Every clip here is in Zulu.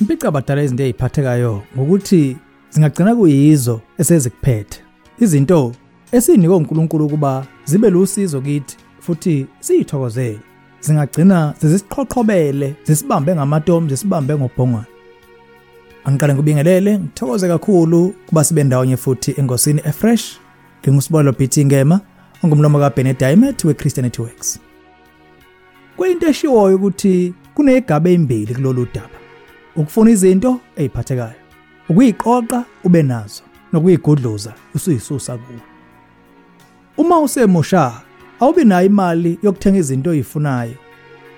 impica abadala izinto eziphathekayo ngokuthi zingagcina kuyizo esezikuphethe. Izinto esinikwe uNkulunkulu ukuba zibe lusizo kithi futhi siyithokozele. Zingagcina zisisiqhoqhobele zisibambe ngamatomu zisibambe ngobhongwane. Angiqale ngibingelele ngithokoze kakhulu kuba sibe ndawonye futhi engosini efresh. Ngingusibolo BT Ngema ongumlomo kaBenedict weChristianity Works kuyinto eshiwoyo ukuthi kunezigaba ezimbili kulolu daba. Ukufuna izinto eziphathekayo ukuyiqoqa ube nazo nokuyigudluza usuyisusa kuwe uma usemusha awubi nayo imali yokuthenga izinto oyifunayo.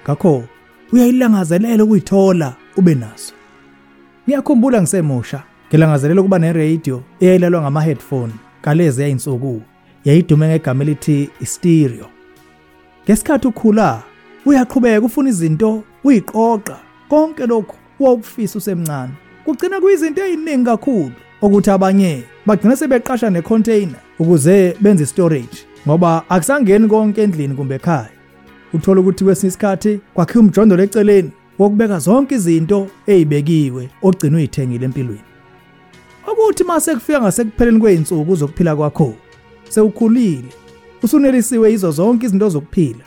Ngakho uyayilangazelela ukuyithola ube nazo. Ngiyakhumbula ngisemusha ngilangazelela ukuba neradio eyayilalwa ngama-headphone kalezi yayinsuku yayidume ngegama elithi istereo. Ngesikhathi ukhula uyaqhubeka ufuna izinto uyiqoqa konke lokhu. Wawukufisa usemncane. Kugcina kuyizinto eziningi kakhulu ukuthi abanye bagcina sebeqasha necontainer ukuze benze storage ngoba akusangeni konke endlini kumbe ekhaya. Uthola ukuthi kwesinye isikhathi kwakhiwa umjondolo eceleni wokubeka zonke izinto ezibekiwe ogcina uyithengile empilweni. Ukuthi mase kufika ngasekupheleni kweinsuku zokuphila kwakho sewukhulile usunelisiwe izo zonke izinto zokuphila.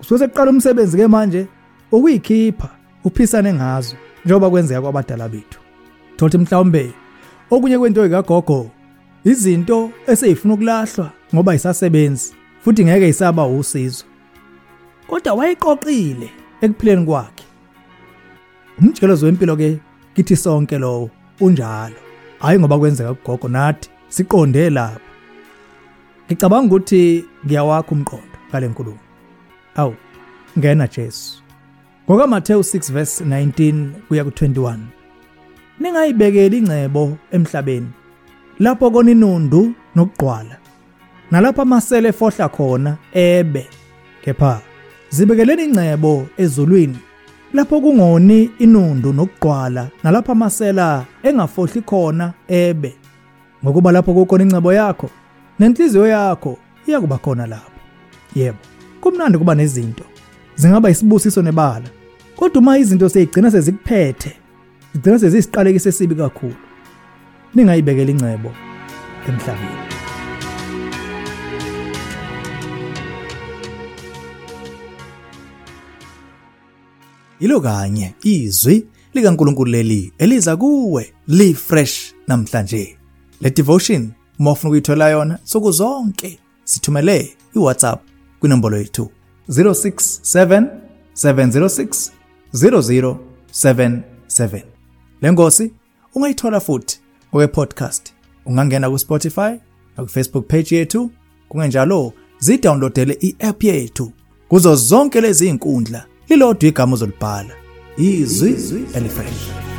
Usuke kuqala umsebenzi ke manje ukuyikhipha uphisane ngazo. Njengoba kwenzeka kwabadala bethu. Thothi mhlawumbe okunye kwento ikagogo izinto eseyifuna ukulahlwa ngoba isasebenzi futhi ngeke isaba usizo. Kodwa wayeqoqile ekuphileni kwakhe. Umjikelezo wempilo ke kithi sonke lowo unjalo. Hayi ngoba kwenzeka kugogo nathi siqonde lapha ngicabanga ukuthi ngiyawakha umqondo ngale nkulumo. Awu ngena Jesu. Ngoka Matthew 6 verse 19 kuya ku21 ningayibekeli ingcebo emhlabeni lapho kona inundu nokugqwala nalapho amasele efohla khona ebe kepha zibekeleni ingcebo ezulwini lapho kungoni inundu nokugqwala nalapho amasela engafohli khona ebe ngokuba lapho kukhona ingcebo yakho nenhliziyo yakho iyakuba khona lapho. Yebo kumnandi kuba nezinto. Zingaba isibusiso nebala kodwa uma izinto seyigcina sezikuphethe zigcina sezisiqalekise esibi kakhulu. Ningayibekela ingcebo emhlabeni. Yilo kanye izwi likaNkuluNkulu leli eliza kuwe li fresh namhlanje. Le devotion mofuna ukuyithola yona suku zonke sithumele iWhatsApp kwinombolo yethu. 067 706 0077. Le ngosi ungayithola futhi ngowe podcast. Ungangena ku Spotify na ku Facebook page yethu kungenjalo zidownloadele i-app yethu kuzo zonke lezi inkundla lilodwa igama ozolibhala izwi elifresh